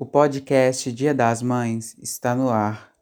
O podcast Dia das Mães está no ar.